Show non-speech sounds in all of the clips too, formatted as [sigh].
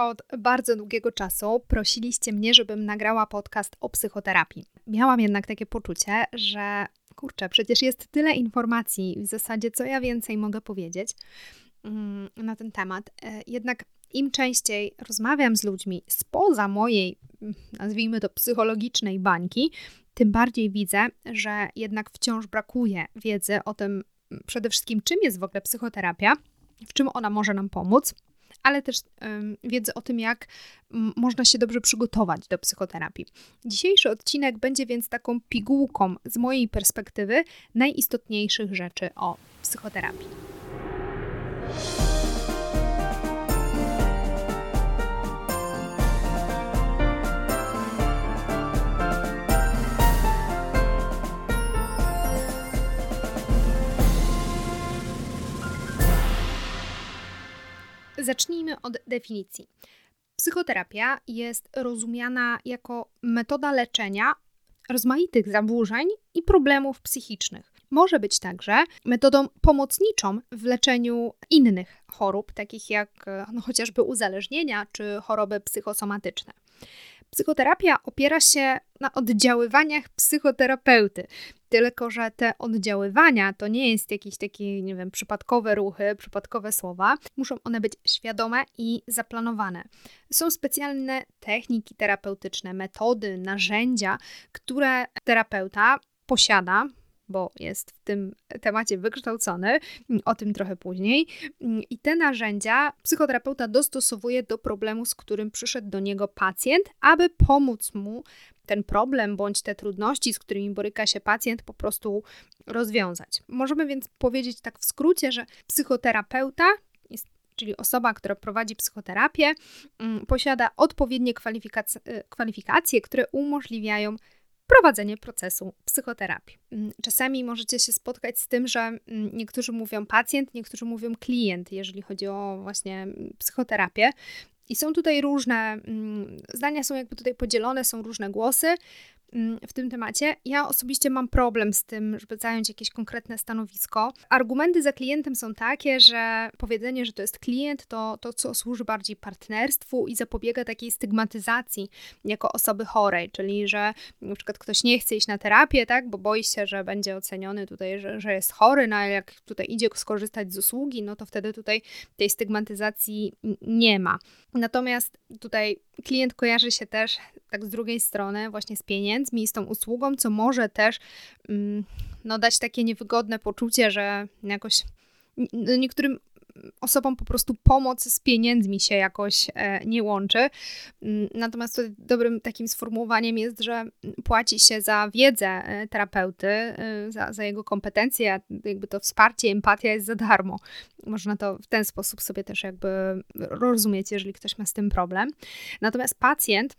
Od bardzo długiego czasu prosiliście mnie, żebym nagrała podcast o psychoterapii. Miałam jednak takie poczucie, że kurczę, przecież jest tyle informacji, w zasadzie co ja więcej mogę powiedzieć mm, na ten temat. E, jednak im częściej rozmawiam z ludźmi spoza mojej, mm, nazwijmy to, psychologicznej bańki, tym bardziej widzę, że jednak wciąż brakuje wiedzy o tym, mm, przede wszystkim, czym jest w ogóle psychoterapia, w czym ona może nam pomóc, ale też wiedzy o tym, jak można się dobrze przygotować do psychoterapii. Dzisiejszy odcinek będzie więc taką pigułką z mojej perspektywy najistotniejszych rzeczy o psychoterapii. Zacznijmy od definicji. Psychoterapia jest rozumiana jako metoda leczenia rozmaitych zaburzeń i problemów psychicznych. Może być także metodą pomocniczą w leczeniu innych chorób, takich jak no, chociażby uzależnienia czy choroby psychosomatyczne. Psychoterapia opiera się na oddziaływaniach psychoterapeuty. Tylko, że te oddziaływania to nie jest jakieś takie, nie wiem, przypadkowe ruchy, przypadkowe słowa. Muszą one być świadome i zaplanowane. Są specjalne techniki terapeutyczne, metody, narzędzia, które terapeuta posiada, bo jest w tym temacie wykształcony, o tym trochę później. I te narzędzia psychoterapeuta dostosowuje do problemu, z którym przyszedł do niego pacjent, aby pomóc mu ten problem bądź te trudności, z którymi boryka się pacjent, po prostu rozwiązać. Możemy więc powiedzieć tak w skrócie, że psychoterapeuta czyli osoba, która prowadzi psychoterapię, mm, posiada odpowiednie kwalifikacje, kwalifikacje, które umożliwiają prowadzenie procesu psychoterapii. Mm, czasami możecie się spotkać z tym, że mm, niektórzy mówią pacjent, niektórzy mówią klient, jeżeli chodzi o właśnie mm, psychoterapię. I są tutaj różne, zdania są jakby tutaj podzielone, są różne głosy. Mm, w tym temacie. Ja osobiście mam problem z tym, żeby zająć jakieś konkretne stanowisko. Argumenty za klientem są takie, że powiedzenie, że to jest klient, to to, co służy bardziej partnerstwu i zapobiega takiej stygmatyzacji jako osoby chorej, czyli że na przykład ktoś nie chce iść na terapię, tak, bo boi się, że będzie oceniony tutaj, że, że jest chory, no jak tutaj idzie skorzystać z usługi, no to wtedy tutaj tej stygmatyzacji nie ma. Natomiast tutaj klient kojarzy się też tak z drugiej strony właśnie z pieniędzmi z tą usługą, co może też mm, no, dać takie niewygodne poczucie, że jakoś no, niektórym osobom po prostu pomoc z pieniędzmi się jakoś e, nie łączy. Mm, natomiast dobrym takim sformułowaniem jest, że płaci się za wiedzę e, terapeuty, e, za, za jego kompetencje, jakby to wsparcie, empatia jest za darmo. Można to w ten sposób sobie też jakby rozumieć, jeżeli ktoś ma z tym problem. Natomiast pacjent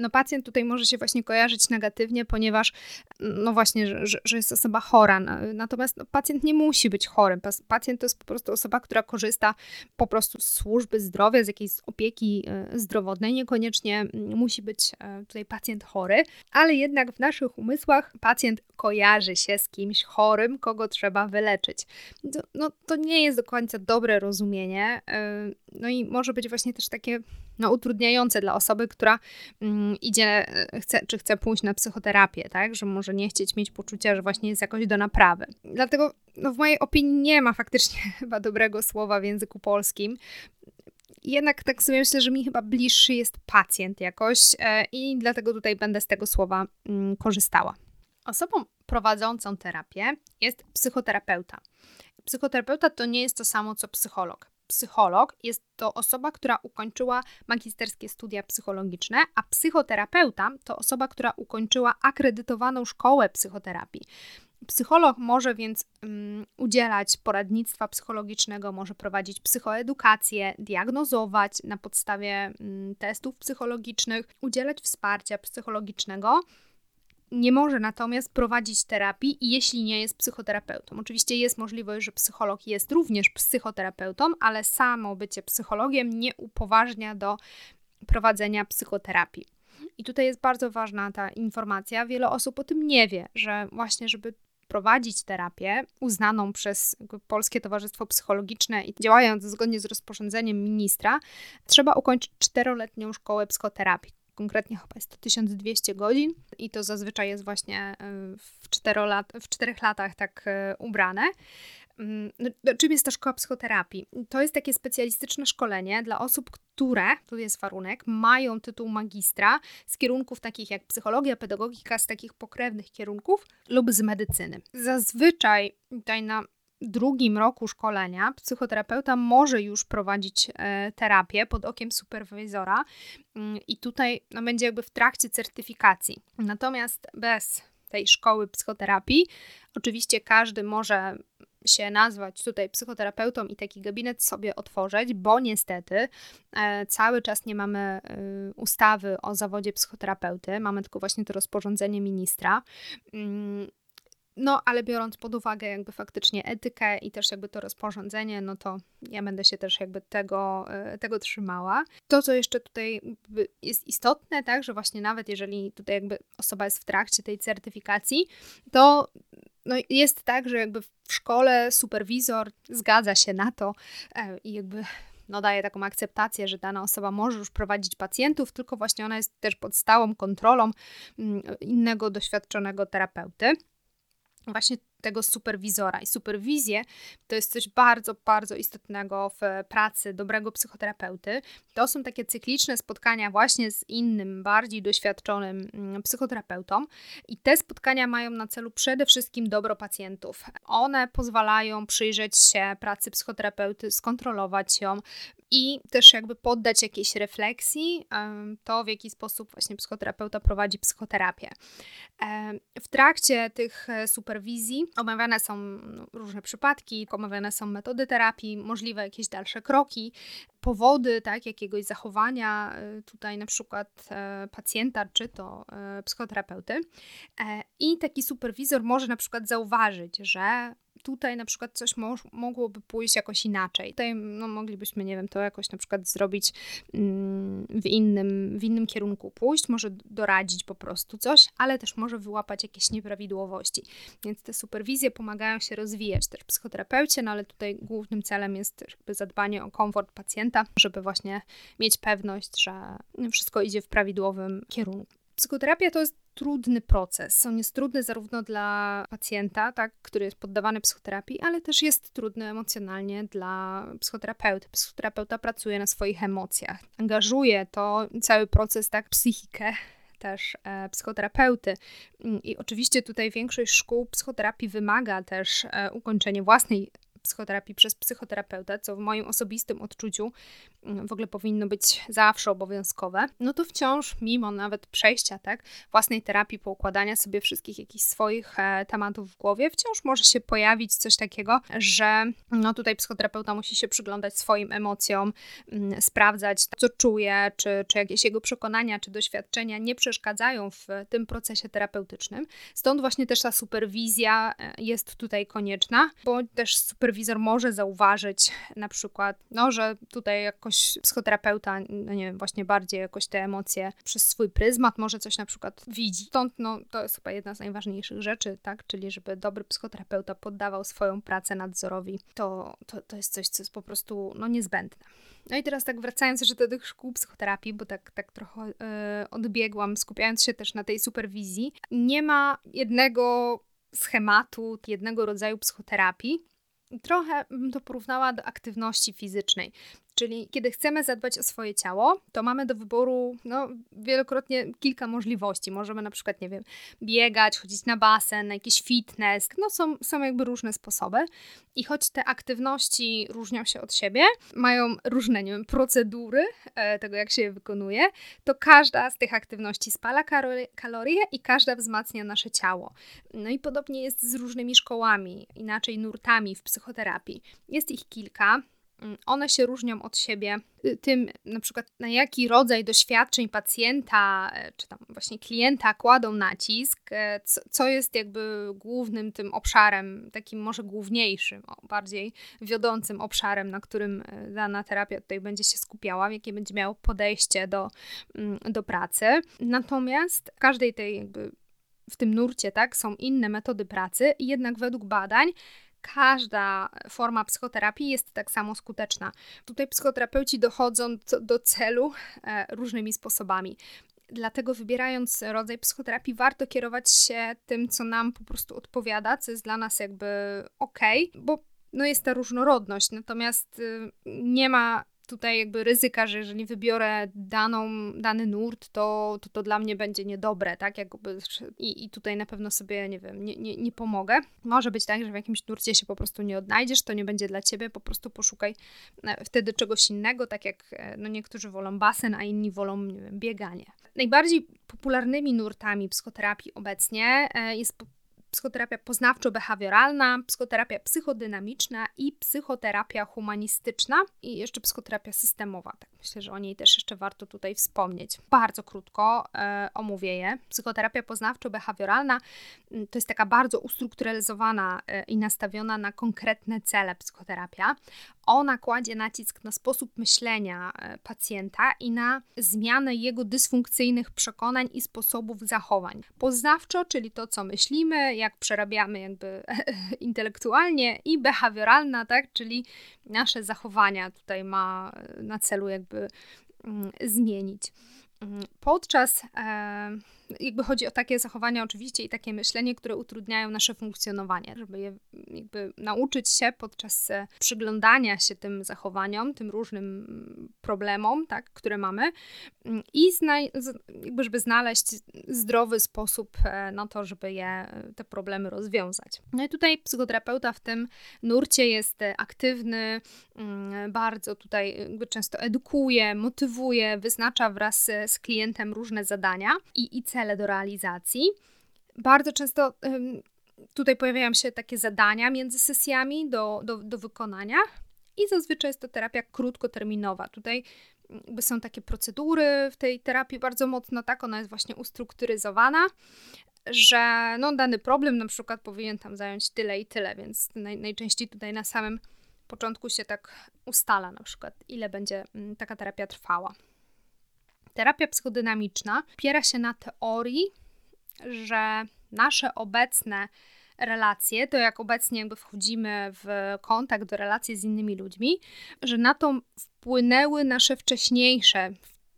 no pacjent tutaj może się właśnie kojarzyć negatywnie, ponieważ no właśnie, że, że jest osoba chora. Natomiast no, pacjent nie musi być chorym. Pacjent to jest po prostu osoba, która korzysta po prostu z służby zdrowia, z jakiejś opieki e, zdrowotnej. Niekoniecznie musi być e, tutaj pacjent chory, ale jednak w naszych umysłach pacjent kojarzy się z kimś chorym, kogo trzeba wyleczyć. No to nie jest do końca dobre rozumienie. E, no i może być właśnie też takie no, utrudniające dla osoby, która mm, idzie, chce, czy chce pójść na psychoterapię, tak? Że może nie chcieć mieć poczucia, że właśnie jest jakoś do naprawy. Dlatego no, w mojej opinii nie ma faktycznie [laughs] chyba dobrego słowa w języku polskim. Jednak tak sobie myślę, że mi chyba bliższy jest pacjent jakoś e, i dlatego tutaj będę z tego słowa mm, korzystała. Osobą prowadzącą terapię jest psychoterapeuta. Psychoterapeuta to nie jest to samo co psycholog psycholog jest to osoba, która ukończyła magisterskie studia psychologiczne, a psychoterapeuta to osoba, która ukończyła akredytowaną szkołę psychoterapii. Psycholog może więc um, udzielać poradnictwa psychologicznego, może prowadzić psychoedukację, diagnozować na podstawie um, testów psychologicznych, udzielać wsparcia psychologicznego nie może natomiast prowadzić terapii, jeśli nie jest psychoterapeutą. Oczywiście jest możliwość, że psycholog jest również psychoterapeutą, ale samo bycie psychologiem nie upoważnia do prowadzenia psychoterapii. I tutaj jest bardzo ważna ta informacja. Wiele osób o tym nie wie, że właśnie, żeby prowadzić terapię uznaną przez Polskie Towarzystwo Psychologiczne i działając zgodnie z rozporządzeniem ministra, trzeba ukończyć czteroletnią szkołę psychoterapii. Konkretnie chyba jest to 1200 godzin i to zazwyczaj jest właśnie e, w, czterolat, w czterech latach tak e, ubrane. Mm, no, no, czym jest ta szkoła psychoterapii? To jest takie specjalistyczne szkolenie dla osób, które, tu jest warunek, mają tytuł magistra z kierunków takich jak psychologia, pedagogika, z takich pokrewnych kierunków lub z medycyny. Zazwyczaj tutaj na drugim roku szkolenia psychoterapeuta może już prowadzić e, terapię pod okiem superwizora mm, i tutaj no, będzie jakby w trakcie certyfikacji. Natomiast bez tej szkoły psychoterapii, oczywiście każdy może się nazwać tutaj psychoterapeutą i taki gabinet sobie otworzyć, bo niestety e, cały czas nie mamy e, ustawy o zawodzie psychoterapeuty, mamy tylko właśnie to rozporządzenie ministra. No, ale biorąc pod uwagę jakby faktycznie etykę i też jakby to rozporządzenie, no to ja będę się też jakby tego, e, tego trzymała. To, co jeszcze tutaj jest istotne, tak, że właśnie nawet jeżeli tutaj jakby osoba jest w trakcie tej certyfikacji, to no jest tak, że jakby w szkole superwizor zgadza się na to e, i jakby no, daje taką akceptację, że dana osoba może już prowadzić pacjentów, tylko właśnie ona jest też pod stałą kontrolą mm, innego doświadczonego terapeuty właśnie tego superwizora. I superwizję to jest coś bardzo, bardzo istotnego w pracy dobrego psychoterapeuty. To są takie cykliczne spotkania właśnie z innym, bardziej doświadczonym mm, psychoterapeutą. I te spotkania mają na celu przede wszystkim dobro pacjentów. One pozwalają przyjrzeć się pracy psychoterapeuty, skontrolować ją, i też jakby poddać jakiejś refleksji to, w jaki sposób właśnie psychoterapeuta prowadzi psychoterapię. W trakcie tych e, superwizji omawiane są no, różne przypadki, omawiane są metody terapii, możliwe jakieś dalsze kroki, powody tak, jakiegoś zachowania e, tutaj na przykład e, pacjenta czy to psychoterapeuty. I taki superwizor może na przykład zauważyć, że tutaj na przykład coś mo mogłoby pójść jakoś inaczej. Tutaj no, moglibyśmy, nie wiem, to jakoś na przykład zrobić mm, w, innym, w innym kierunku pójść, może doradzić po prostu coś, ale też może wyłapać jakieś nieprawidłowości. Więc te superwizje pomagają się rozwijać też psychoterapeucie, no ale tutaj głównym celem jest jakby zadbanie o komfort pacjenta, żeby właśnie mieć pewność, że wszystko idzie w prawidłowym kierunku. Psychoterapia to jest trudny proces. On jest trudny zarówno dla pacjenta, tak, który jest poddawany psychoterapii, ale też jest trudny emocjonalnie dla psychoterapeuty. Psychoterapeuta pracuje na swoich emocjach, angażuje to cały proces, tak, psychikę też e, psychoterapeuty. I oczywiście tutaj większość szkół psychoterapii wymaga też e, ukończenia własnej psychoterapii przez psychoterapeutę, co w moim osobistym odczuciu mm, w ogóle powinno być zawsze obowiązkowe, no to wciąż, mimo nawet przejścia tak, własnej terapii, poukładania sobie wszystkich jakichś swoich e, tematów w głowie, wciąż może się pojawić coś takiego, że no tutaj psychoterapeuta musi się przyglądać swoim emocjom, mm, sprawdzać, co czuje, czy, czy jakieś jego przekonania, czy doświadczenia nie przeszkadzają w tym procesie terapeutycznym. Stąd właśnie też ta superwizja e, jest tutaj konieczna, bo też superwizja superwizor może zauważyć na przykład, no, że tutaj jakoś psychoterapeuta, no nie wiem, właśnie bardziej jakoś te emocje przez swój pryzmat może coś na przykład widzi. Stąd no, to jest chyba jedna z najważniejszych rzeczy, tak, czyli żeby dobry psychoterapeuta poddawał swoją pracę nadzorowi, to, to, to jest coś, co jest po prostu no, niezbędne. No i teraz tak wracając jeszcze do tych szkół psychoterapii, bo tak, tak trochę yy, odbiegłam, skupiając się też na tej superwizji, nie ma jednego schematu, jednego rodzaju psychoterapii. Trochę bym to porównała do aktywności fizycznej. Czyli kiedy chcemy zadbać o swoje ciało, to mamy do wyboru no, wielokrotnie kilka możliwości. Możemy na przykład, nie wiem, biegać, chodzić na basen, na jakiś fitness. No są, są jakby różne sposoby. I choć te aktywności różnią się od siebie, mają różne, nie wiem, procedury e, tego, jak się je wykonuje, to każda z tych aktywności spala kalorie i każda wzmacnia nasze ciało. No i podobnie jest z różnymi szkołami, inaczej nurtami w psychoterapii. Jest ich kilka. Mm, one się różnią od siebie y, tym, na przykład na jaki rodzaj doświadczeń pacjenta e, czy tam właśnie klienta kładą nacisk, e, co, jest jakby głównym tym obszarem, takim może główniejszym, bardziej wiodącym obszarem, na którym e, dana terapia tutaj będzie się skupiała, jakie będzie miało podejście do, mm, do pracy. Natomiast w każdej tej jakby w tym nurcie, tak, są inne metody pracy, jednak według badań każda forma psychoterapii jest tak samo skuteczna. Tutaj psychoterapeuci dochodzą do, celu e, różnymi sposobami. Dlatego wybierając rodzaj psychoterapii, warto kierować się tym, co nam po prostu odpowiada, co jest dla nas jakby ok, bo no jest ta różnorodność, natomiast y, nie ma tutaj jakby ryzyka, że jeżeli wybiorę daną, dany nurt, to, to to dla mnie będzie niedobre, tak? Jakby i, I tutaj na pewno sobie, nie wiem, nie, nie, nie pomogę. Może być tak, że w jakimś nurcie się po prostu nie odnajdziesz, to nie będzie dla ciebie, po prostu poszukaj e, wtedy czegoś innego, tak jak e, no niektórzy wolą basen, a inni wolą, nie wiem, bieganie. Najbardziej popularnymi nurtami psychoterapii obecnie e, jest psychoterapia poznawczo-behawioralna, psychoterapia psychodynamiczna i psychoterapia humanistyczna i jeszcze psychoterapia systemowa. Tak myślę, że o niej też jeszcze warto tutaj wspomnieć. Bardzo krótko e, omówię je. Psychoterapia poznawczo-behawioralna mm, to jest taka bardzo ustrukturalizowana e, i nastawiona na konkretne cele psychoterapia. Ona kładzie nacisk na sposób myślenia e, pacjenta i na zmianę jego dysfunkcyjnych przekonań i sposobów zachowań. Poznawczo, czyli to, co myślimy, jak przerabiamy jakby [laughs] intelektualnie i behawioralna, tak, czyli nasze zachowania tutaj ma na celu jakby mm, zmienić. Mm, podczas e, jakby chodzi o takie zachowania oczywiście i takie myślenie, które utrudniają nasze funkcjonowanie, żeby je jakby nauczyć się podczas e, przyglądania się tym zachowaniom, tym różnym problemom, tak, które mamy mm, i jakby żeby znaleźć zdrowy sposób e, na to, żeby je, te problemy rozwiązać. No i tutaj psychoterapeuta w tym nurcie jest aktywny, mm, bardzo tutaj jakby często edukuje, motywuje, wyznacza wraz z klientem różne zadania i, i cele do realizacji. Bardzo często tutaj pojawiają się takie zadania między sesjami do, do, do wykonania i zazwyczaj jest to terapia krótkoterminowa. Tutaj jakby są takie procedury w tej terapii bardzo mocno, tak, ona jest właśnie ustrukturyzowana, że no, dany problem na przykład powinien tam zająć tyle i tyle, więc naj, najczęściej tutaj na samym początku się tak ustala na przykład, ile będzie mm, taka terapia trwała. Terapia psychodynamiczna opiera się na teorii, że nasze obecne relacje, to jak obecnie jakby wchodzimy w kontakt, do relacji z innymi ludźmi, że na to wpłynęły nasze wcześniejsze,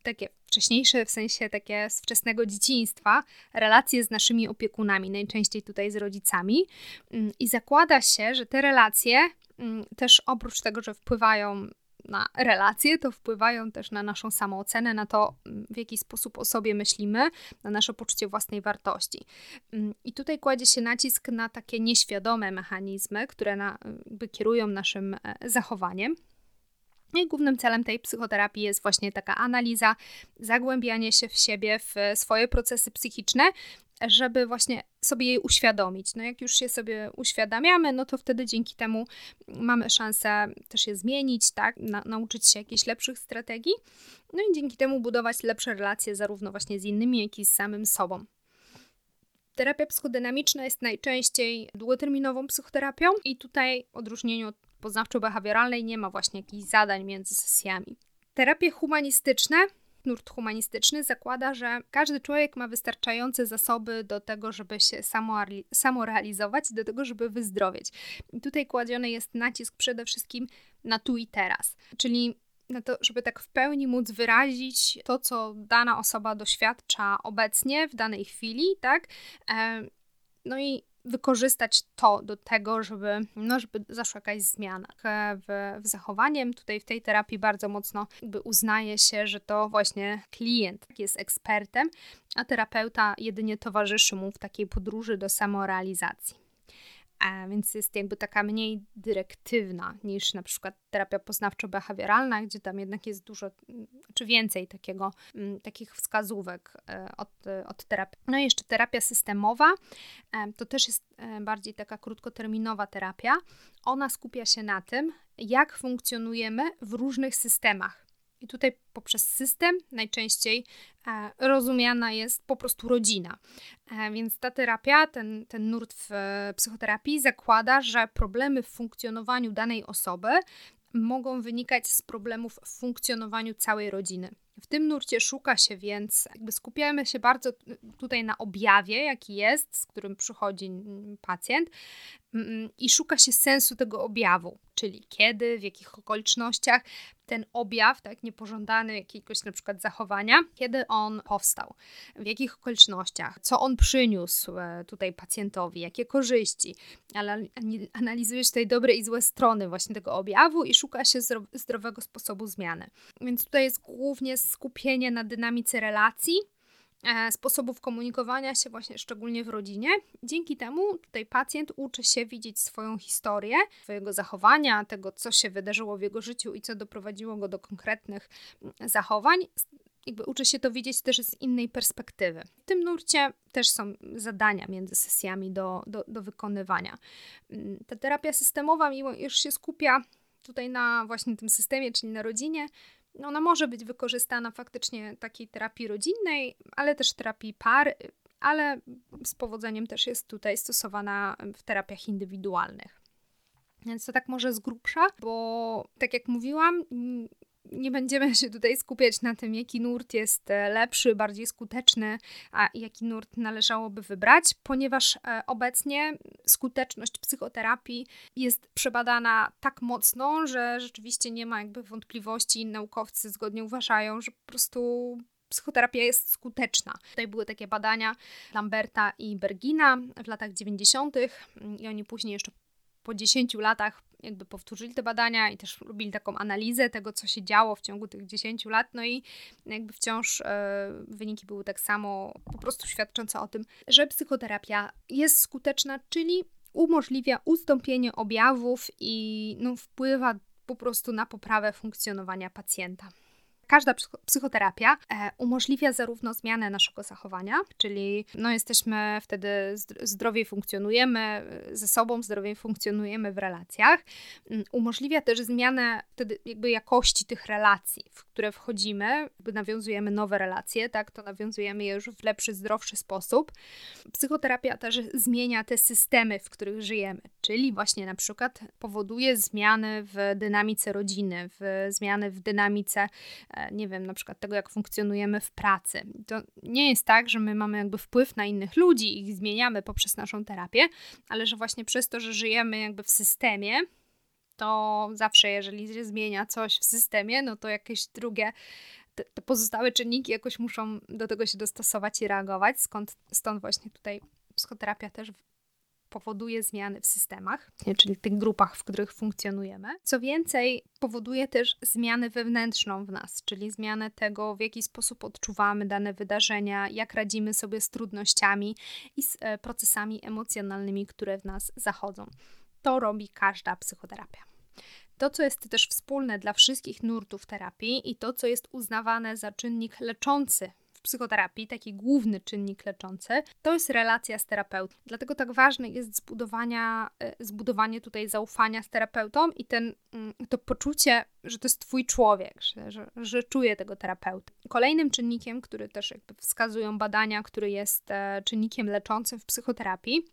takie wcześniejsze w sensie takie z wczesnego dzieciństwa, relacje z naszymi opiekunami, najczęściej tutaj z rodzicami. Mm, I zakłada się, że te relacje mm, też oprócz tego, że wpływają na relacje, to wpływają też na naszą samoocenę, na to, mm, w jaki sposób o sobie myślimy, na nasze poczucie własnej wartości. Mm, I tutaj kładzie się nacisk na takie nieświadome mechanizmy, które na, jakby kierują naszym e, zachowaniem. I głównym celem tej psychoterapii jest właśnie taka analiza, zagłębianie się w siebie, w swoje procesy psychiczne, żeby właśnie sobie jej uświadomić. No jak już je sobie uświadamiamy, no to wtedy dzięki temu mamy szansę też je zmienić, tak, Na, nauczyć się jakichś lepszych strategii, no i dzięki temu budować lepsze relacje zarówno właśnie z innymi, jak i z samym sobą. Terapia psychodynamiczna jest najczęściej długoterminową psychoterapią i tutaj w odróżnieniu od poznawczo-behawioralnej nie ma właśnie jakichś zadań między sesjami. Terapie humanistyczne Nurt humanistyczny zakłada, że każdy człowiek ma wystarczające zasoby do tego, żeby się samorealizować, do tego, żeby wyzdrowieć. I tutaj kładziony jest nacisk przede wszystkim na tu i teraz, czyli na to, żeby tak w pełni móc wyrazić to, co dana osoba doświadcza obecnie, w danej chwili, tak? E, no i wykorzystać to do tego, żeby, no, żeby zaszła jakaś zmiana w, w zachowaniem. Tutaj w tej terapii bardzo mocno jakby uznaje się, że to właśnie klient jest ekspertem, a terapeuta jedynie towarzyszy mu w takiej podróży do samorealizacji więc jest jakby taka mniej dyrektywna niż na przykład terapia poznawczo-behawioralna, gdzie tam jednak jest dużo, czy więcej takiego, m, takich wskazówek e, od, od terapii. No i jeszcze terapia systemowa, e, to też jest e, bardziej taka krótkoterminowa terapia. Ona skupia się na tym, jak funkcjonujemy w różnych systemach i tutaj poprzez system najczęściej e, rozumiana jest po prostu rodzina. E, więc ta terapia, ten, ten nurt w e, psychoterapii zakłada, że problemy w funkcjonowaniu danej osoby mogą wynikać z problemów w funkcjonowaniu całej rodziny. W tym nurcie szuka się więc, jakby skupiamy się bardzo tutaj na objawie, jaki jest, z którym przychodzi pacjent, i szuka się sensu tego objawu, czyli kiedy, w jakich okolicznościach ten objaw, tak, niepożądany jakiegoś na przykład zachowania, kiedy on powstał, w jakich okolicznościach, co on przyniósł e, tutaj pacjentowi, jakie korzyści, ale analizuje się tutaj dobre i złe strony właśnie tego objawu i szuka się zdrowego sposobu zmiany. Więc tutaj jest głównie skupienie na dynamice relacji, E, sposobów komunikowania się właśnie szczególnie w rodzinie. Dzięki temu tutaj pacjent uczy się widzieć swoją historię, swojego zachowania, tego co się wydarzyło w jego życiu i co doprowadziło go do konkretnych mm, zachowań. Jakby uczy się to widzieć też z innej perspektywy. W tym nurcie też są zadania między sesjami do, do, do wykonywania. Mm, ta terapia systemowa, mimo iż się skupia tutaj na właśnie tym systemie, czyli na rodzinie, ona może być wykorzystana faktycznie takiej terapii rodzinnej, ale też terapii par, ale z powodzeniem też jest tutaj stosowana w terapiach indywidualnych. Więc to tak może z grubsza, bo tak jak mówiłam, nie będziemy się tutaj skupiać na tym, jaki nurt jest e, lepszy, bardziej skuteczny, a jaki nurt należałoby wybrać, ponieważ e, obecnie skuteczność psychoterapii jest przebadana tak mocno, że rzeczywiście nie ma jakby wątpliwości. Naukowcy zgodnie uważają, że po prostu psychoterapia jest skuteczna. Tutaj były takie badania Lamberta i Bergina w latach 90. i oni później jeszcze po 10 latach jakby powtórzyli te badania i też robili taką analizę tego, co się działo w ciągu tych 10 lat, no i jakby wciąż e, wyniki były tak samo po prostu świadczące o tym, że psychoterapia jest skuteczna, czyli umożliwia ustąpienie objawów i no, wpływa po prostu na poprawę funkcjonowania pacjenta każda psychoterapia e, umożliwia zarówno zmianę naszego zachowania, czyli no, jesteśmy wtedy zdrowiej funkcjonujemy e, ze sobą, zdrowiej funkcjonujemy w relacjach. Mm, umożliwia też zmianę wtedy jakby jakości tych relacji, w które wchodzimy, jakby nawiązujemy nowe relacje, tak, to nawiązujemy je już w lepszy, zdrowszy sposób. Psychoterapia też zmienia te systemy, w których żyjemy, czyli właśnie na przykład powoduje zmiany w dynamice rodziny, w zmiany w dynamice e, nie wiem, na przykład tego, jak funkcjonujemy w pracy. To nie jest tak, że my mamy jakby wpływ na innych ludzi i ich zmieniamy poprzez naszą terapię, ale że właśnie przez to, że żyjemy jakby w systemie, to zawsze, jeżeli się zmienia coś w systemie, no to jakieś drugie, te, te pozostałe czynniki jakoś muszą do tego się dostosować i reagować. Skąd, stąd właśnie tutaj psychoterapia też powoduje zmiany w systemach, czyli tych grupach, w których funkcjonujemy. Co więcej, powoduje też zmianę wewnętrzną w nas, czyli zmianę tego, w jaki sposób odczuwamy dane wydarzenia, jak radzimy sobie z trudnościami i z e, procesami emocjonalnymi, które w nas zachodzą. To robi każda psychoterapia. To, co jest też wspólne dla wszystkich nurtów terapii i to, co jest uznawane za czynnik leczący w psychoterapii, taki główny czynnik leczący, to jest relacja z terapeutą. Dlatego tak ważne jest zbudowania, e, zbudowanie tutaj zaufania z terapeutą i ten, mm, to poczucie, że to jest twój człowiek, że, że, że czuje tego terapeuta. Kolejnym czynnikiem, który też jakby wskazują badania, który jest e, czynnikiem leczącym w psychoterapii,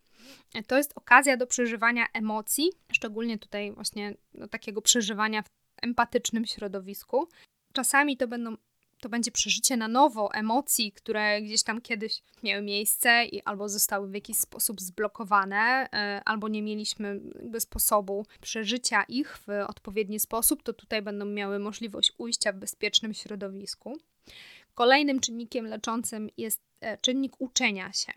to jest okazja do przeżywania emocji, szczególnie tutaj właśnie do takiego przeżywania w empatycznym środowisku. Czasami to będą to będzie przeżycie na nowo emocji, które gdzieś tam kiedyś miały miejsce i albo zostały w jakiś sposób zblokowane, e, albo nie mieliśmy sposobu przeżycia ich w odpowiedni sposób, to tutaj będą miały możliwość ujścia w bezpiecznym środowisku. Kolejnym czynnikiem leczącym jest e, czynnik uczenia się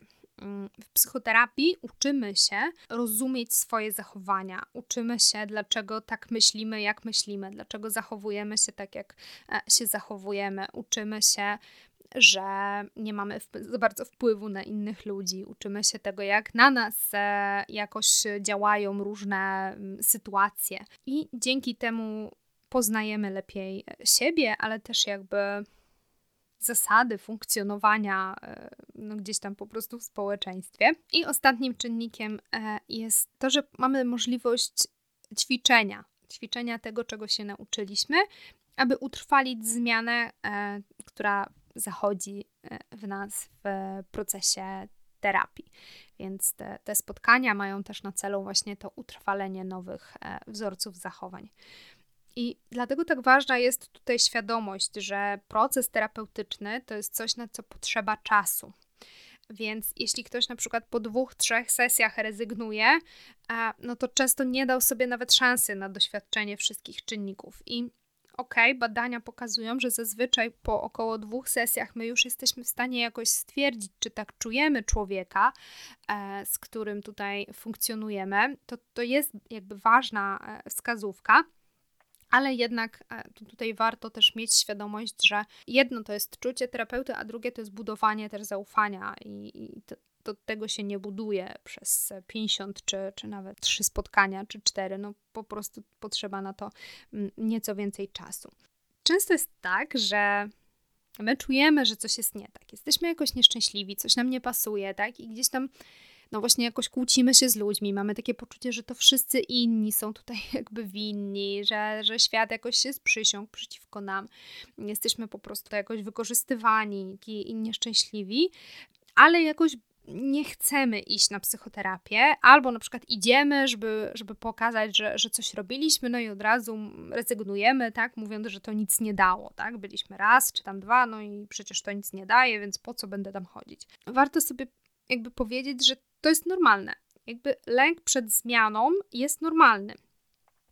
w psychoterapii uczymy się rozumieć swoje zachowania, uczymy się, dlaczego tak myślimy, jak myślimy, dlaczego zachowujemy się tak, jak e, się zachowujemy, uczymy się że nie mamy za bardzo wpływu na innych ludzi. Uczymy się tego, jak na nas e, jakoś działają różne mm, sytuacje, i dzięki temu poznajemy lepiej e, siebie, ale też jakby zasady funkcjonowania e, no, gdzieś tam po prostu w społeczeństwie. I ostatnim czynnikiem e, jest to, że mamy możliwość ćwiczenia, ćwiczenia tego, czego się nauczyliśmy, aby utrwalić zmianę, e, która zachodzi w nas w procesie terapii. Więc te, te spotkania mają też na celu właśnie to utrwalenie nowych wzorców zachowań. I dlatego tak ważna jest tutaj świadomość, że proces terapeutyczny to jest coś, na co potrzeba czasu. Więc jeśli ktoś na przykład po dwóch, trzech sesjach rezygnuje, no to często nie dał sobie nawet szansy na doświadczenie wszystkich czynników. I ok, badania pokazują, że zazwyczaj po około dwóch sesjach my już jesteśmy w stanie jakoś stwierdzić, czy tak czujemy człowieka, e, z którym tutaj funkcjonujemy. To, to jest jakby ważna e, wskazówka. Ale jednak e, tutaj warto też mieć świadomość, że jedno to jest czucie terapeuty, a drugie to jest budowanie też zaufania i, i to, to tego się nie buduje przez 50 czy, czy nawet 3 spotkania, czy 4. No po prostu potrzeba na to mm, nieco więcej czasu. Często jest tak, że my czujemy, że coś jest nie tak. Jesteśmy jakoś nieszczęśliwi, coś nam nie pasuje, tak? I gdzieś tam no właśnie jakoś kłócimy się z ludźmi, mamy takie poczucie, że to wszyscy inni są tutaj [laughs] jakby winni, że, że świat jakoś jest przysiąg przeciwko nam. Jesteśmy po prostu jakoś wykorzystywani i nieszczęśliwi, ale jakoś nie chcemy iść na psychoterapię, albo na przykład idziemy, żeby, żeby pokazać, że, że coś robiliśmy, no i od razu rezygnujemy, tak, mówiąc, że to nic nie dało, tak, byliśmy raz czy tam dwa, no i przecież to nic nie daje, więc po co będę tam chodzić. Warto sobie jakby powiedzieć, że to jest normalne. Jakby lęk przed zmianą jest normalny.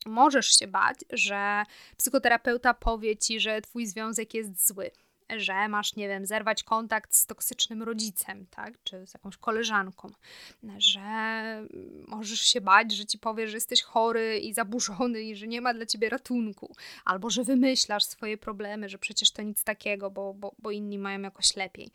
Możesz się bać, że psychoterapeuta powie ci, że twój związek jest zły, że masz, nie wiem, zerwać kontakt z toksycznym rodzicem, tak, czy z jakąś koleżanką, że możesz się bać, że ci powie, że jesteś chory i zaburzony i że nie ma dla ciebie ratunku, albo że wymyślasz swoje problemy, że przecież to nic takiego, bo, bo, bo inni mają jakoś lepiej.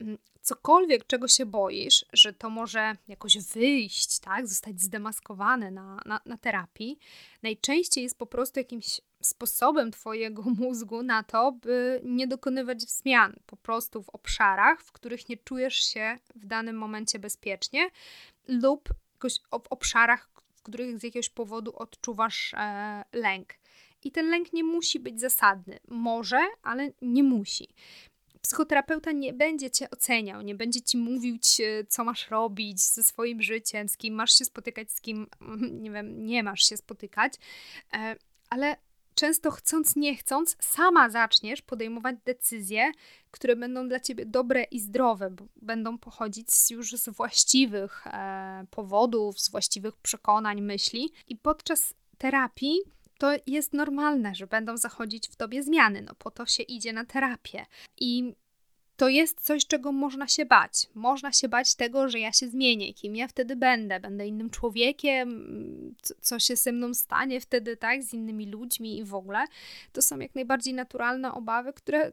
Mm, cokolwiek, czego się boisz, że to może jakoś wyjść, tak, zostać zdemaskowane na, na, na terapii, najczęściej jest po prostu jakimś sposobem Twojego [laughs] mózgu na to, by nie dokonywać zmian po prostu w obszarach, w których nie czujesz się w danym momencie bezpiecznie, lub w obszarach, w których z jakiegoś powodu odczuwasz e, lęk. I ten lęk nie musi być zasadny. Może, ale nie musi. Psychoterapeuta nie będzie cię oceniał, nie będzie ci mówił, co masz robić ze swoim życiem, z kim masz się spotykać, z kim nie wiem, nie masz się spotykać, e, ale często chcąc, nie chcąc, sama zaczniesz podejmować decyzje, które będą dla ciebie dobre i zdrowe, bo będą pochodzić już z właściwych e, powodów, z właściwych przekonań, myśli. I podczas terapii to jest normalne, że będą zachodzić w tobie zmiany. No po to się idzie na terapię. I to jest coś, czego można się bać. Można się bać tego, że ja się zmienię, kim ja wtedy będę, będę innym człowiekiem, co się ze mną stanie wtedy, tak, z innymi ludźmi i w ogóle. To są jak najbardziej naturalne obawy, które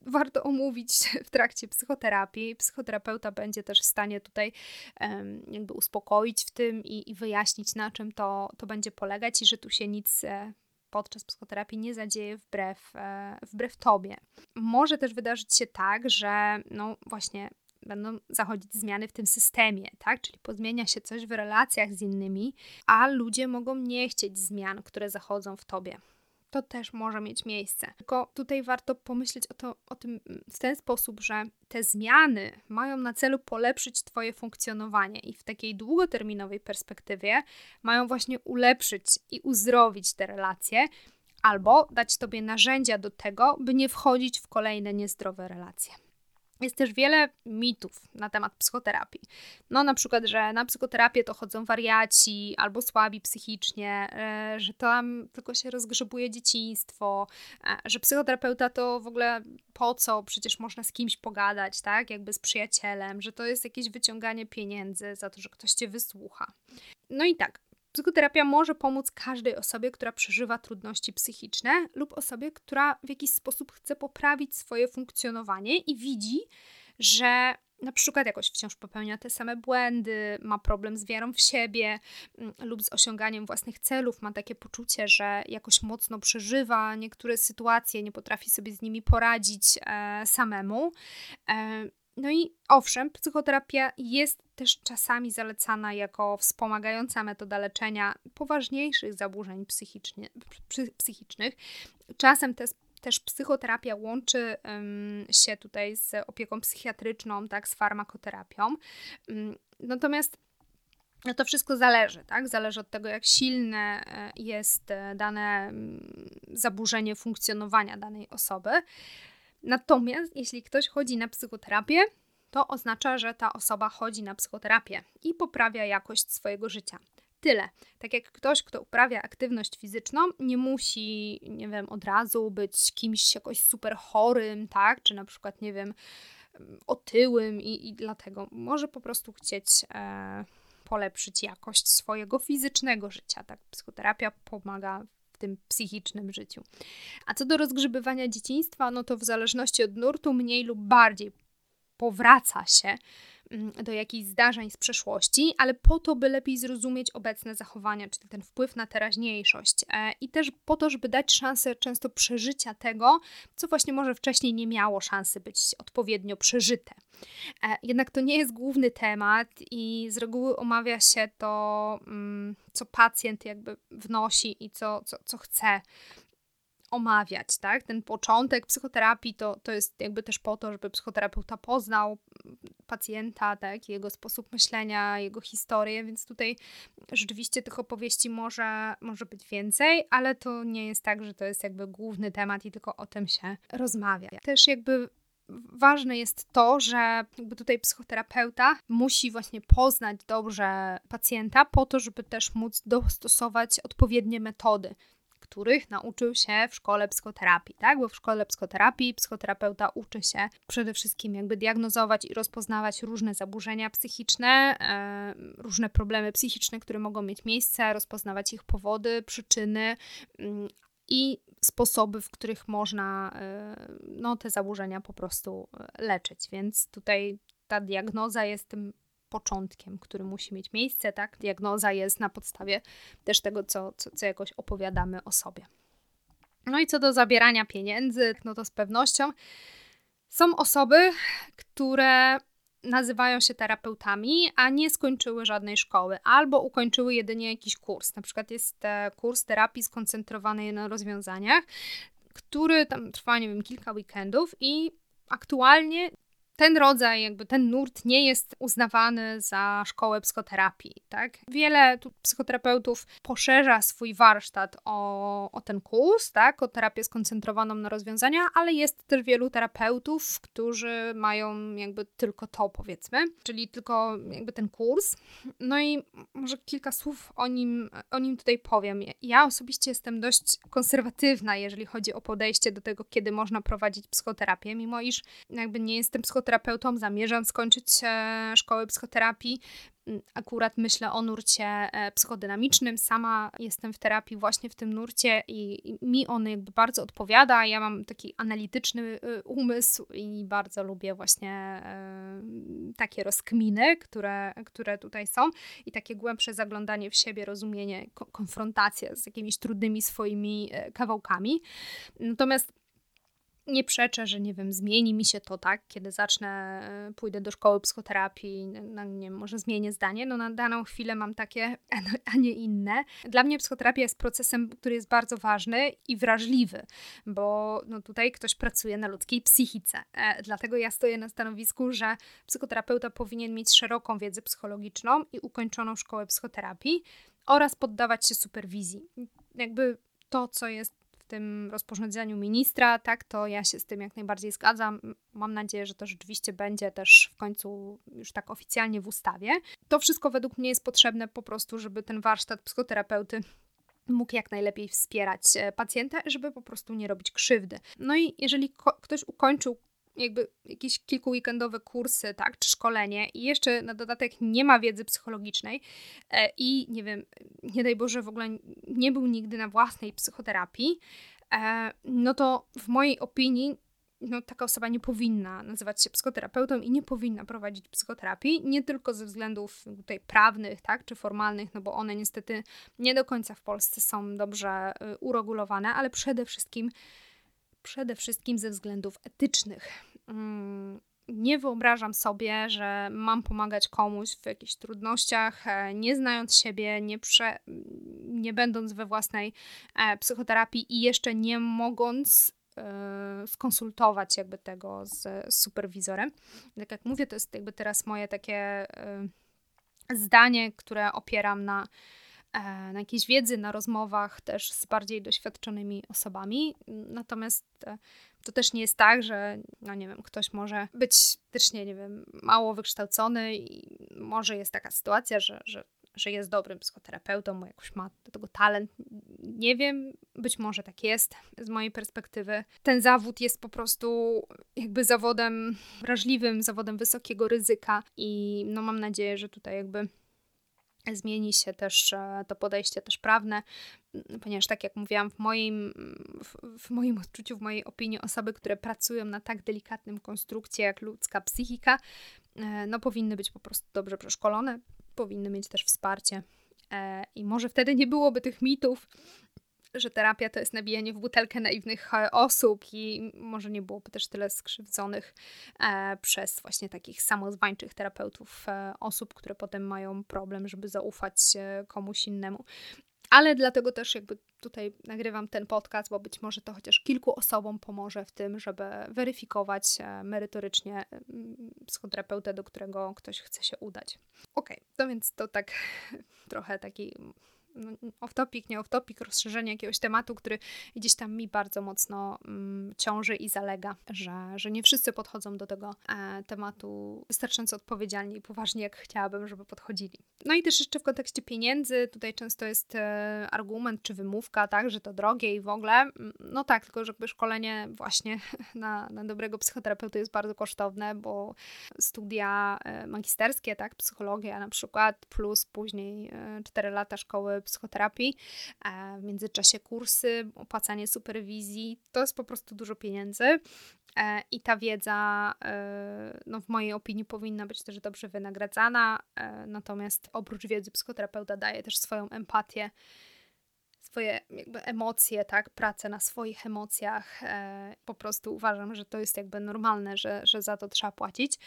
warto omówić [laughs] w trakcie psychoterapii. Psychoterapeuta będzie też w stanie tutaj um, jakby uspokoić w tym i, i, wyjaśnić, na czym to, to będzie polegać i że tu się nic e, podczas psychoterapii nie zadzieje wbrew, e, wbrew tobie. Może też wydarzyć się tak, że no właśnie będą zachodzić zmiany w tym systemie, tak? Czyli pozmienia się coś w relacjach z innymi, a ludzie mogą nie chcieć zmian, które zachodzą w tobie to też może mieć miejsce. Tylko tutaj warto pomyśleć o, to, o tym w ten sposób, że te zmiany mają na celu polepszyć Twoje funkcjonowanie i w takiej długoterminowej perspektywie mają właśnie ulepszyć i uzdrowić te relacje, albo dać Tobie narzędzia do tego, by nie wchodzić w kolejne niezdrowe relacje. Jest też wiele mitów na temat psychoterapii. No, na przykład, że na psychoterapię to chodzą wariaci albo słabi psychicznie, e, że tam tylko się rozgrzebuje dzieciństwo, e, że psychoterapeuta to w ogóle po co, przecież można z kimś pogadać, tak, jakby z przyjacielem, że to jest jakieś wyciąganie pieniędzy za to, że ktoś cię wysłucha. No i tak, Psychoterapia może pomóc każdej osobie, która przeżywa trudności psychiczne lub osobie, która w jakiś sposób chce poprawić swoje funkcjonowanie i widzi, że na przykład jakoś wciąż popełnia te same błędy, ma problem z wiarą w siebie mm, lub z osiąganiem własnych celów, ma takie poczucie, że jakoś mocno przeżywa niektóre sytuacje, nie potrafi sobie z nimi poradzić e, samemu. E, no i owszem, psychoterapia jest też czasami zalecana jako wspomagająca metoda leczenia poważniejszych zaburzeń psychicznych. Czasem te, też psychoterapia łączy um, się tutaj z opieką psychiatryczną, tak, z farmakoterapią. Um, natomiast no to wszystko zależy, tak? Zależy od tego, jak silne e, jest e, dane mm, zaburzenie funkcjonowania danej osoby. Natomiast jeśli ktoś chodzi na psychoterapię, to oznacza, że ta osoba chodzi na psychoterapię i poprawia jakość swojego życia. Tyle. Tak jak ktoś, kto uprawia aktywność fizyczną, nie musi, nie wiem, od razu być kimś jakoś super chorym, tak? Czy na przykład, nie wiem, otyłym i, i dlatego może po prostu chcieć e, polepszyć jakość swojego fizycznego życia. Tak, psychoterapia pomaga w tym psychicznym życiu. A co do rozgrzebywania dzieciństwa, no to w zależności od nurtu mniej lub bardziej powraca się Mm, do jakichś zdarzeń z przeszłości, ale po to, by lepiej zrozumieć obecne zachowania, czyli ten wpływ na teraźniejszość e, i też po to, żeby dać szansę często przeżycia tego, co właśnie może wcześniej nie miało szansy być odpowiednio przeżyte. E, jednak to nie jest główny temat i z reguły omawia się to, mm, co pacjent jakby wnosi i co, co, co chce omawiać, tak? Ten początek psychoterapii to, to jest jakby też po to, żeby psychoterapeuta poznał pacjenta, tak? Jego sposób myślenia, jego historię, więc tutaj rzeczywiście tych opowieści może, może być więcej, ale to nie jest tak, że to jest jakby główny temat i tylko o tym się rozmawia. Też jakby ważne jest to, że jakby tutaj psychoterapeuta musi właśnie poznać dobrze pacjenta po to, żeby też móc dostosować odpowiednie metody których nauczył się w szkole psychoterapii, tak? Bo w szkole psychoterapii psychoterapeuta uczy się przede wszystkim jakby diagnozować i rozpoznawać różne zaburzenia psychiczne, różne problemy psychiczne, które mogą mieć miejsce, rozpoznawać ich powody, przyczyny, mm, i sposoby, w których można no, te zaburzenia po prostu e, leczyć. Więc tutaj ta diagnoza jest tym początkiem, który musi mieć miejsce, tak? Diagnoza jest na podstawie też tego, co, co, co jakoś opowiadamy o sobie. No i co do zabierania pieniędzy, no to z pewnością są osoby, które nazywają się terapeutami, a nie skończyły żadnej szkoły, albo ukończyły jedynie jakiś kurs. Na przykład jest e, kurs terapii skoncentrowanej na rozwiązaniach, który tam trwa, nie wiem, kilka weekendów i aktualnie ten rodzaj, jakby ten nurt nie jest uznawany za szkołę psychoterapii, tak? Wiele tu psychoterapeutów poszerza swój warsztat o, o ten kurs, tak? O terapię skoncentrowaną na rozwiązania, ale jest też wielu terapeutów, którzy mają jakby tylko to, powiedzmy, czyli tylko jakby ten kurs. No i może kilka słów o nim, o nim tutaj powiem. Ja osobiście jestem dość konserwatywna, jeżeli chodzi o podejście do tego, kiedy można prowadzić psychoterapię, mimo iż jakby nie jestem psychoterapeutą, zamierzam skończyć e, szkołę psychoterapii. Akurat myślę o nurcie e, psychodynamicznym. Sama jestem w terapii właśnie w tym nurcie i, mi on jakby bardzo odpowiada. Ja mam taki analityczny y, umysł i bardzo lubię właśnie e, takie rozkminy, które, które tutaj są i takie głębsze zaglądanie w siebie, rozumienie, konfrontacja z jakimiś trudnymi swoimi kawałkami. Natomiast nie przeczę, że nie wiem, zmieni mi się to tak, kiedy zacznę, e, pójdę do szkoły psychoterapii, no nie wiem, może zmienię zdanie, no na daną chwilę mam takie, [laughs] a nie inne. Dla mnie psychoterapia jest procesem, który jest bardzo ważny i wrażliwy, bo no tutaj ktoś pracuje na ludzkiej psychice. E, dlatego ja stoję na stanowisku, że psychoterapeuta powinien mieć szeroką wiedzę psychologiczną i ukończoną szkołę psychoterapii oraz poddawać się superwizji. Jakby to, co jest tym rozporządzeniu ministra, tak, to ja się z tym jak najbardziej zgadzam. Mam nadzieję, że to rzeczywiście będzie też w końcu już tak oficjalnie w ustawie. To wszystko według mnie jest potrzebne po prostu, żeby ten warsztat psychoterapeuty mógł jak najlepiej wspierać e, pacjenta, żeby po prostu nie robić krzywdy. No i jeżeli ktoś ukończył jakby jakieś kilkuweekendowe kursy, tak, czy szkolenie i jeszcze na dodatek nie ma wiedzy psychologicznej e, i nie wiem, nie daj Boże w ogóle nie był nigdy na własnej psychoterapii, e, no to w mojej opinii no, taka osoba nie powinna nazywać się psychoterapeutą i nie powinna prowadzić psychoterapii, nie tylko ze względów tutaj prawnych, tak, czy formalnych, no bo one niestety nie do końca w Polsce są dobrze y, uregulowane, ale przede wszystkim przede wszystkim ze względów etycznych. Nie wyobrażam sobie, że mam pomagać komuś w jakichś trudnościach, e, nie znając siebie, nie, prze, nie będąc we własnej e, psychoterapii i jeszcze nie mogąc e, skonsultować jakby tego z superwizorem. Tak jak mówię, to jest jakby teraz moje takie zdanie, które opieram na, na jakiejś wiedzy, na rozmowach też z bardziej doświadczonymi osobami. Natomiast to też nie jest tak, że, no nie wiem, ktoś może być też nie, wiem, mało wykształcony i może jest taka sytuacja, że, że że jest dobrym psychoterapeutą, jakoś ma do tego talent. Nie wiem, być może tak jest z mojej perspektywy. Ten zawód jest po prostu jakby zawodem wrażliwym, zawodem wysokiego ryzyka i no mam nadzieję, że tutaj jakby zmieni się też e, to podejście też prawne, ponieważ tak jak mówiłam, w moim, w, w, moim [laughs] odczuciu, w mojej opinii, osoby, które pracują na tak delikatnym konstrukcji jak ludzka psychika, e, no powinny być po prostu dobrze przeszkolone, powinny mieć też wsparcie. E, I może wtedy nie byłoby tych mitów, że terapia to jest nabijanie w butelkę naiwnych e, osób i może nie byłoby też tyle skrzywdzonych e, przez właśnie takich samozwańczych terapeutów osób, które potem mają problem, żeby zaufać komuś innemu. Ale dlatego też jakby tutaj nagrywam ten podcast, bo być może to chociaż kilku osobom pomoże w tym, żeby weryfikować e, merytorycznie psychoterapeutę, do którego ktoś chce się udać. Ok, to więc to tak [laughs] trochę taki no, off-topic, nie off-topic, rozszerzenie jakiegoś tematu, który gdzieś tam mi bardzo mocno mm, ciąży i zalega, że, że nie wszyscy podchodzą do tego e, tematu wystarczająco odpowiedzialnie i poważnie, jak chciałabym, żeby podchodzili. No i też jeszcze w kontekście pieniędzy, tutaj często jest e, argument czy wymówka, tak, że to drogie i w ogóle. Mm, no tak, tylko że jakby szkolenie właśnie [laughs] na, na dobrego psychoterapeuty jest bardzo kosztowne, bo studia e, magisterskie, tak, psychologia na przykład, plus później e, 4 lata szkoły psychoterapii, w międzyczasie kursy, opłacanie superwizji, to jest po prostu dużo pieniędzy. E, I ta wiedza, e, no w mojej opinii, powinna być też dobrze wynagradzana. E, natomiast oprócz wiedzy, psychoterapeuta daje też swoją empatię, swoje jakby emocje, tak, pracę na swoich emocjach. Po prostu uważam, że to jest jakby normalne, że, że za to trzeba płacić.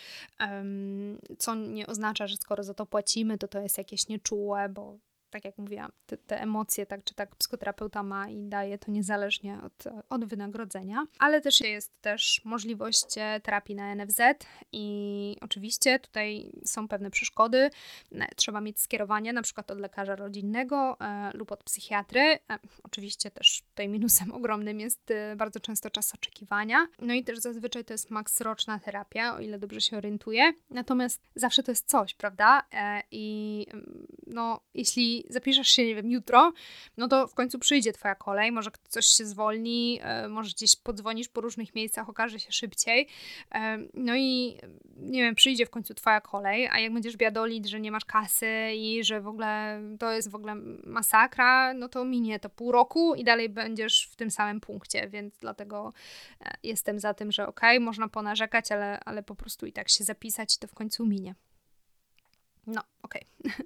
Co nie oznacza, że skoro za to płacimy, to to jest jakieś nieczułe, bo tak jak mówiłam, te, te, emocje, tak czy tak psychoterapeuta ma i daje to niezależnie od, od wynagrodzenia, ale też jest też możliwość e, terapii na NFZ i oczywiście tutaj są pewne przeszkody. E, trzeba mieć skierowanie na przykład od lekarza rodzinnego e, lub od psychiatry. E, oczywiście też tutaj minusem [laughs] ogromnym jest e, bardzo często czas oczekiwania. No i też zazwyczaj to jest maks roczna terapia, o ile dobrze się orientuję. Natomiast zawsze to jest coś, prawda? E, I mm, no, jeśli zapiszesz się, nie wiem, jutro, no to w końcu przyjdzie Twoja kolej, może coś się zwolni, e, może gdzieś podzwonisz po różnych miejscach, okaże się szybciej. E, no i nie wiem, przyjdzie w końcu Twoja kolej, a jak będziesz biadolić, że nie masz kasy i że w ogóle to jest w ogóle masakra, no to minie to pół roku i dalej będziesz w tym samym punkcie, więc dlatego e, jestem za tym, że okej, okay, można ponarzekać, ale, ale po prostu i tak się zapisać i to w końcu minie. No, okej. Okay. [laughs]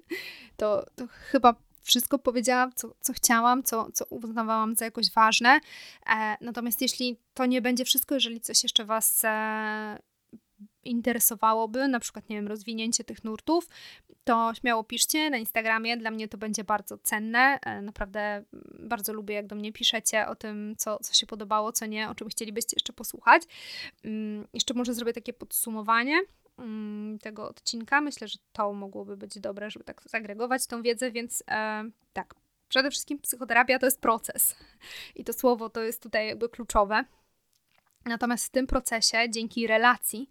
To, to chyba wszystko powiedziałam, co, co chciałam, co, co uznawałam za jakoś ważne. E, natomiast jeśli to nie będzie wszystko, jeżeli coś jeszcze Was e, interesowałoby, na przykład, nie wiem, rozwinięcie tych nurtów, to śmiało piszcie na Instagramie. Dla mnie to będzie bardzo cenne. E, naprawdę bardzo lubię, jak do mnie piszecie o tym, co, co się podobało, co nie, o czym chcielibyście jeszcze posłuchać. Mm, jeszcze może zrobię takie podsumowanie tego odcinka. Myślę, że to mogłoby być dobre, żeby tak zagregować tą wiedzę, więc e, tak. Przede wszystkim psychoterapia to jest proces i to słowo to jest tutaj jakby kluczowe. Natomiast w tym procesie, dzięki relacji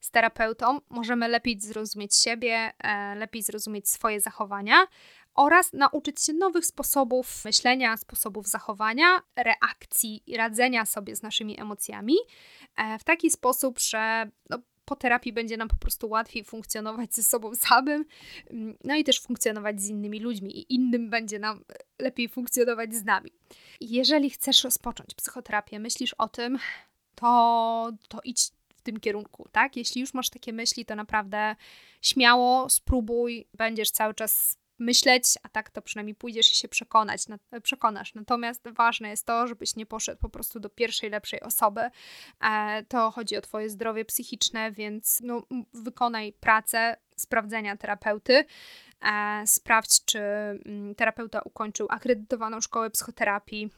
z terapeutą, możemy lepiej zrozumieć siebie, e, lepiej zrozumieć swoje zachowania oraz nauczyć się nowych sposobów myślenia, sposobów zachowania, reakcji i radzenia sobie z naszymi emocjami e, w taki sposób, że no, po terapii będzie nam po prostu łatwiej funkcjonować ze sobą samym, mm, no i też funkcjonować z innymi ludźmi, i innym będzie nam lepiej funkcjonować z nami. Jeżeli chcesz rozpocząć psychoterapię, myślisz o tym, to, to idź w tym kierunku, tak? Jeśli już masz takie myśli, to naprawdę śmiało spróbuj, będziesz cały czas myśleć, a tak to przynajmniej pójdziesz i się przekonać, przekonasz. Natomiast ważne jest to, żebyś nie poszedł po prostu do pierwszej, lepszej osoby. E, to chodzi o Twoje zdrowie psychiczne, więc no, wykonaj pracę sprawdzenia terapeuty. E, sprawdź, czy mm, terapeuta ukończył akredytowaną szkołę psychoterapii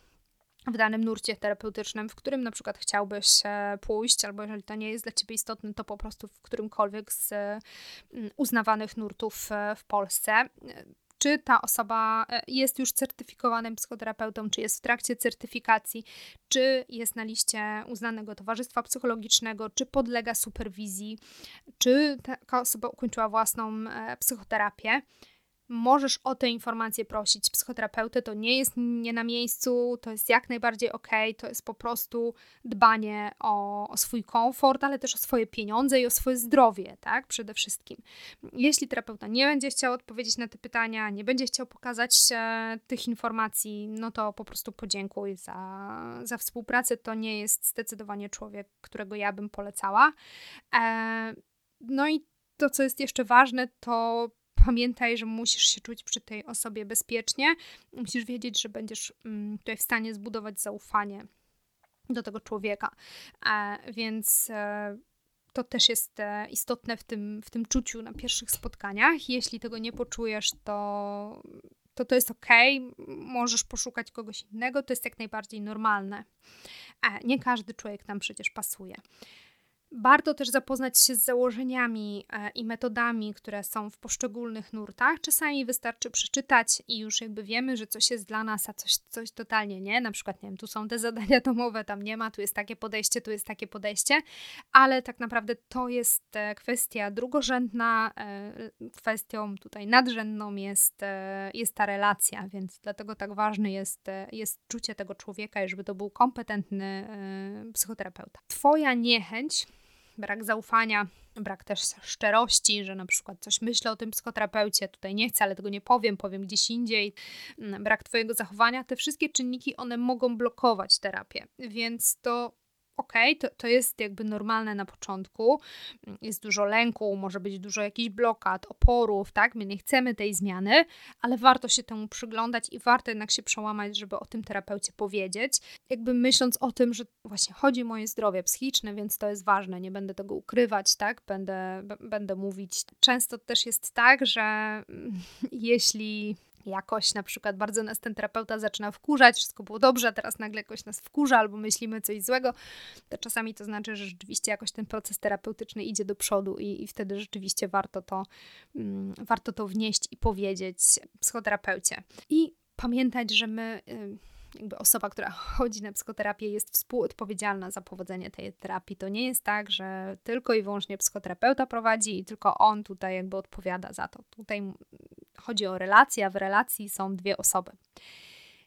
w danym nurcie terapeutycznym, w którym na przykład chciałbyś pójść, albo jeżeli to nie jest dla ciebie istotne, to po prostu w którymkolwiek z mm, uznawanych nurtów w Polsce. Czy ta osoba e, jest już certyfikowanym psychoterapeutą, czy jest w trakcie certyfikacji, czy jest na liście uznanego towarzystwa psychologicznego, czy podlega superwizji, czy taka osoba ukończyła własną e, psychoterapię możesz o te informacje prosić psychoterapeutę, to nie jest nie na miejscu, to jest jak najbardziej ok, to jest po prostu dbanie o, o, swój komfort, ale też o swoje pieniądze i o swoje zdrowie, tak, przede wszystkim. Jeśli terapeuta nie będzie chciał odpowiedzieć na te pytania, nie będzie chciał pokazać e, tych informacji, no to po prostu podziękuj za, za współpracę, to nie jest zdecydowanie człowiek, którego ja bym polecała. E, no i to, co jest jeszcze ważne, to pamiętaj, że musisz się czuć przy tej osobie bezpiecznie. Musisz wiedzieć, że będziesz mm, tutaj w stanie zbudować zaufanie do tego człowieka. E, więc e, to też jest e, istotne w tym, w tym czuciu na pierwszych spotkaniach. Jeśli tego nie poczujesz, to to, to jest ok, możesz poszukać kogoś innego, to jest jak najbardziej normalne. Nie każdy człowiek nam przecież pasuje. Warto też zapoznać się z założeniami e, i metodami, które są w poszczególnych nurtach. Czasami wystarczy przeczytać i już jakby wiemy, że coś jest dla nas, a coś, coś totalnie nie. Na przykład, nie wiem, tu są te zadania domowe, tam nie ma, tu jest takie podejście, tu jest takie podejście, ale tak naprawdę to jest e, kwestia drugorzędna. E, kwestią tutaj nadrzędną jest, jest ta relacja, więc dlatego tak ważny jest, jest czucie tego człowieka żeby to był kompetentny psychoterapeuta. Twoja niechęć brak zaufania, brak też szczerości, że na przykład coś myślę o tym psychoterapeucie, tutaj nie chcę, ale tego nie powiem, powiem gdzieś indziej, mm, brak Twojego zachowania, te wszystkie czynniki, one mogą blokować terapię, więc to ok, to, to jest jakby normalne na początku. Jest dużo lęku, może być dużo jakichś blokad, oporów, tak? My nie chcemy tej zmiany, ale warto się temu przyglądać i warto jednak się przełamać, żeby o tym terapeucie powiedzieć. Jakby myśląc o tym, że właśnie chodzi o moje zdrowie psychiczne, więc to jest ważne, nie będę tego ukrywać, tak? Będę, będę mówić. Często też jest tak, że [laughs] jeśli jakoś na przykład bardzo nas ten terapeuta zaczyna wkurzać, wszystko było dobrze, a teraz nagle jakoś nas wkurza albo myślimy coś złego, to czasami to znaczy, że rzeczywiście jakoś ten proces terapeutyczny idzie do przodu i, i wtedy rzeczywiście warto to, um, warto to wnieść i powiedzieć psychoterapeucie. I pamiętać, że my... Y, jakby osoba, która chodzi na psychoterapię, jest współodpowiedzialna za powodzenie tej terapii. To nie jest tak, że tylko i wyłącznie psychoterapeuta prowadzi i tylko on tutaj jakby odpowiada za to. Tutaj chodzi o relację, a w relacji są dwie osoby.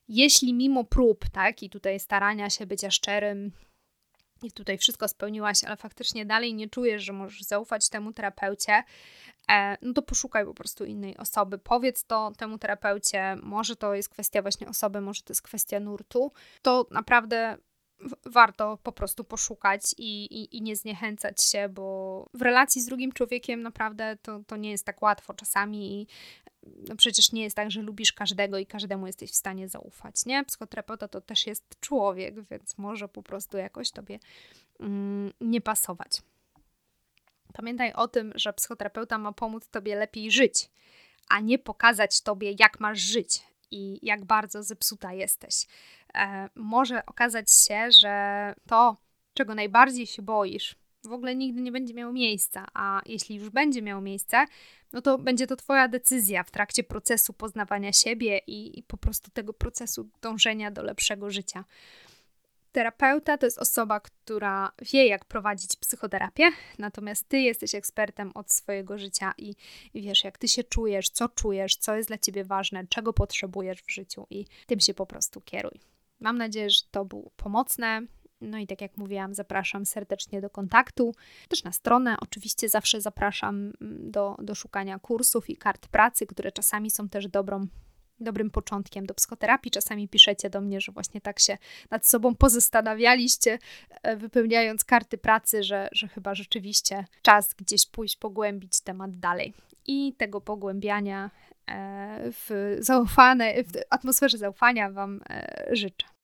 Jeśli mimo prób, tak, i tutaj starania się bycia szczerym, i tutaj wszystko spełniłaś, ale faktycznie dalej nie czujesz, że możesz zaufać temu terapeucie, e, no to poszukaj po prostu innej osoby. Powiedz to temu terapeucie, może to jest kwestia właśnie osoby, może to jest kwestia nurtu. To naprawdę warto po prostu poszukać i, i, i, nie zniechęcać się, bo w relacji z drugim człowiekiem naprawdę to, to nie jest tak łatwo czasami i no przecież nie jest tak, że lubisz każdego i każdemu jesteś w stanie zaufać, nie? Psychoterapeuta to też jest człowiek, więc może po prostu jakoś tobie mm, nie pasować. Pamiętaj o tym, że psychoterapeuta ma pomóc tobie lepiej żyć, a nie pokazać tobie, jak masz żyć i jak bardzo zepsuta jesteś. E, może okazać się, że to, czego najbardziej się boisz, w ogóle nigdy nie będzie miało miejsca, a jeśli już będzie miało miejsce, no to będzie to Twoja decyzja w trakcie procesu poznawania siebie i, i po prostu tego procesu dążenia do lepszego życia. Terapeuta to jest osoba, która wie, jak prowadzić psychoterapię, natomiast ty jesteś ekspertem od swojego życia i, i wiesz, jak ty się czujesz, co czujesz, co jest dla ciebie ważne, czego potrzebujesz w życiu i tym się po prostu kieruj. Mam nadzieję, że to było pomocne. No i tak jak mówiłam, zapraszam serdecznie do kontaktu, też na stronę. Oczywiście zawsze zapraszam mm, do, do szukania kursów i kart pracy, które czasami są też dobrą dobrym początkiem do psychoterapii. Czasami piszecie do mnie, że właśnie tak się nad sobą pozastanawialiście, e, wypełniając karty pracy, że, że chyba rzeczywiście czas gdzieś pójść, pogłębić temat dalej. I tego pogłębiania e, w zaufane, w atmosferze zaufania Wam e, życzę.